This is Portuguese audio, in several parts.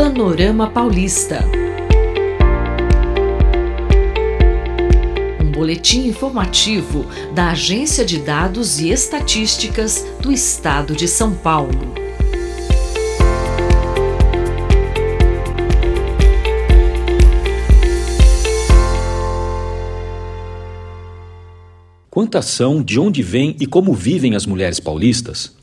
Panorama Paulista. Um boletim informativo da Agência de Dados e Estatísticas do Estado de São Paulo. Quantas são, de onde vêm e como vivem as mulheres paulistas?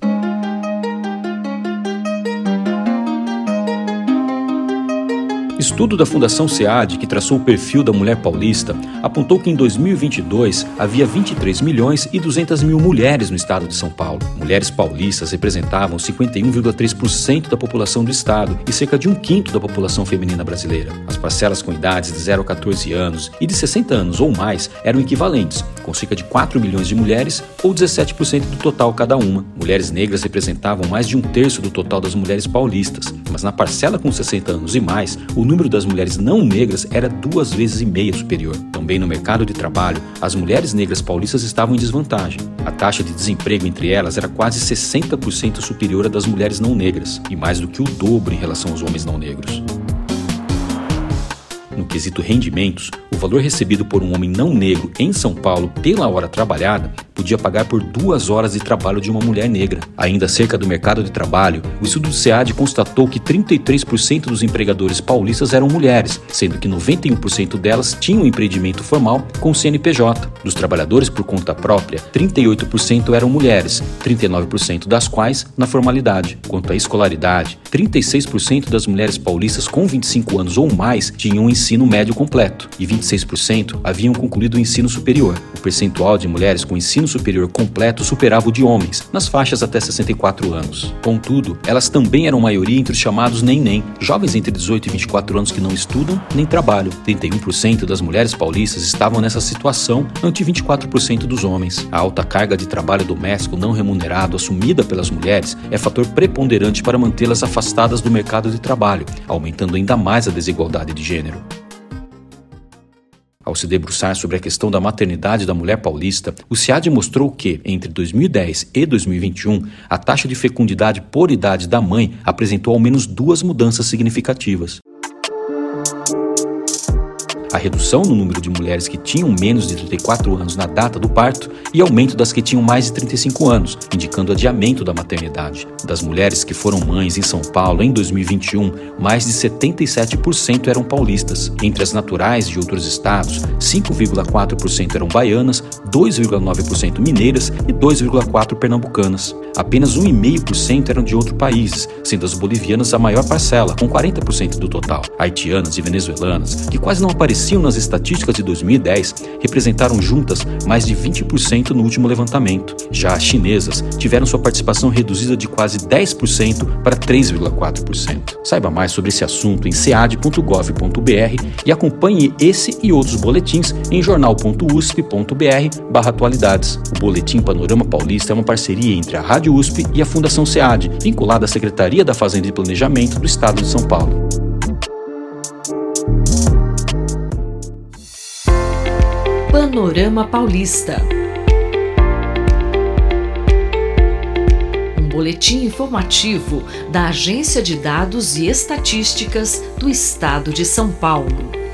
Estudo da Fundação SEAD, que traçou o perfil da mulher paulista, apontou que em 2022 havia 23 milhões e 200 mil mulheres no estado de São Paulo. Mulheres paulistas representavam 51,3% da população do estado e cerca de um quinto da população feminina brasileira. As parcelas com idades de 0 a 14 anos e de 60 anos ou mais eram equivalentes, com cerca de 4 milhões de mulheres ou 17% do total cada uma. Mulheres negras representavam mais de um terço do total das mulheres paulistas, mas na parcela com 60 anos e mais, o número das mulheres não negras era duas vezes e meia superior. Também no mercado de trabalho, as mulheres negras paulistas estavam em desvantagem. A taxa de desemprego entre elas era quase 60% superior à das mulheres não negras, e mais do que o dobro em relação aos homens não negros. No quesito rendimentos, o valor recebido por um homem não negro em São Paulo pela hora trabalhada podia pagar por duas horas de trabalho de uma mulher negra. Ainda acerca do mercado de trabalho, o estudo do SEAD constatou que 33% dos empregadores paulistas eram mulheres, sendo que 91% delas tinham empreendimento formal com CNPJ. Dos trabalhadores por conta própria, 38% eram mulheres, 39% das quais na formalidade. Quanto à escolaridade, 36% das mulheres paulistas com 25 anos ou mais tinham um ensino médio completo e 26% haviam concluído o ensino superior. Percentual de mulheres com ensino ensino superior completo superava o de homens, nas faixas até 64 anos. Contudo, elas também eram maioria entre os chamados nem-nem, jovens entre 18 e 24 anos que não estudam nem trabalham. 31% das mulheres paulistas estavam nessa situação, ante 24% dos homens. A alta carga de trabalho doméstico não remunerado assumida pelas mulheres é fator preponderante para mantê-las afastadas do mercado de trabalho, aumentando ainda mais a desigualdade de gênero. Ao se debruçar sobre a questão da maternidade da mulher paulista, o SEAD mostrou que, entre 2010 e 2021, a taxa de fecundidade por idade da mãe apresentou ao menos duas mudanças significativas a redução no número de mulheres que tinham menos de 34 anos na data do parto e aumento das que tinham mais de 35 anos, indicando adiamento da maternidade. Das mulheres que foram mães em São Paulo em 2021, mais de 77% eram paulistas. Entre as naturais de outros estados, 5,4% eram baianas, 2,9% mineiras e 2,4% pernambucanas. Apenas 1,5% eram de outros países, sendo as bolivianas a maior parcela, com 40% do total. Haitianas e venezuelanas, que quase não apareciam apareciam nas estatísticas de 2010 representaram juntas mais de 20% no último levantamento. Já as chinesas tiveram sua participação reduzida de quase 10% para 3,4%. Saiba mais sobre esse assunto em cead.gov.br e acompanhe esse e outros boletins em jornal.usp.br/atualidades. O Boletim Panorama Paulista é uma parceria entre a Rádio USP e a Fundação SEAD, vinculada à Secretaria da Fazenda e Planejamento do Estado de São Paulo. Panorama Paulista. Um boletim informativo da Agência de Dados e Estatísticas do Estado de São Paulo.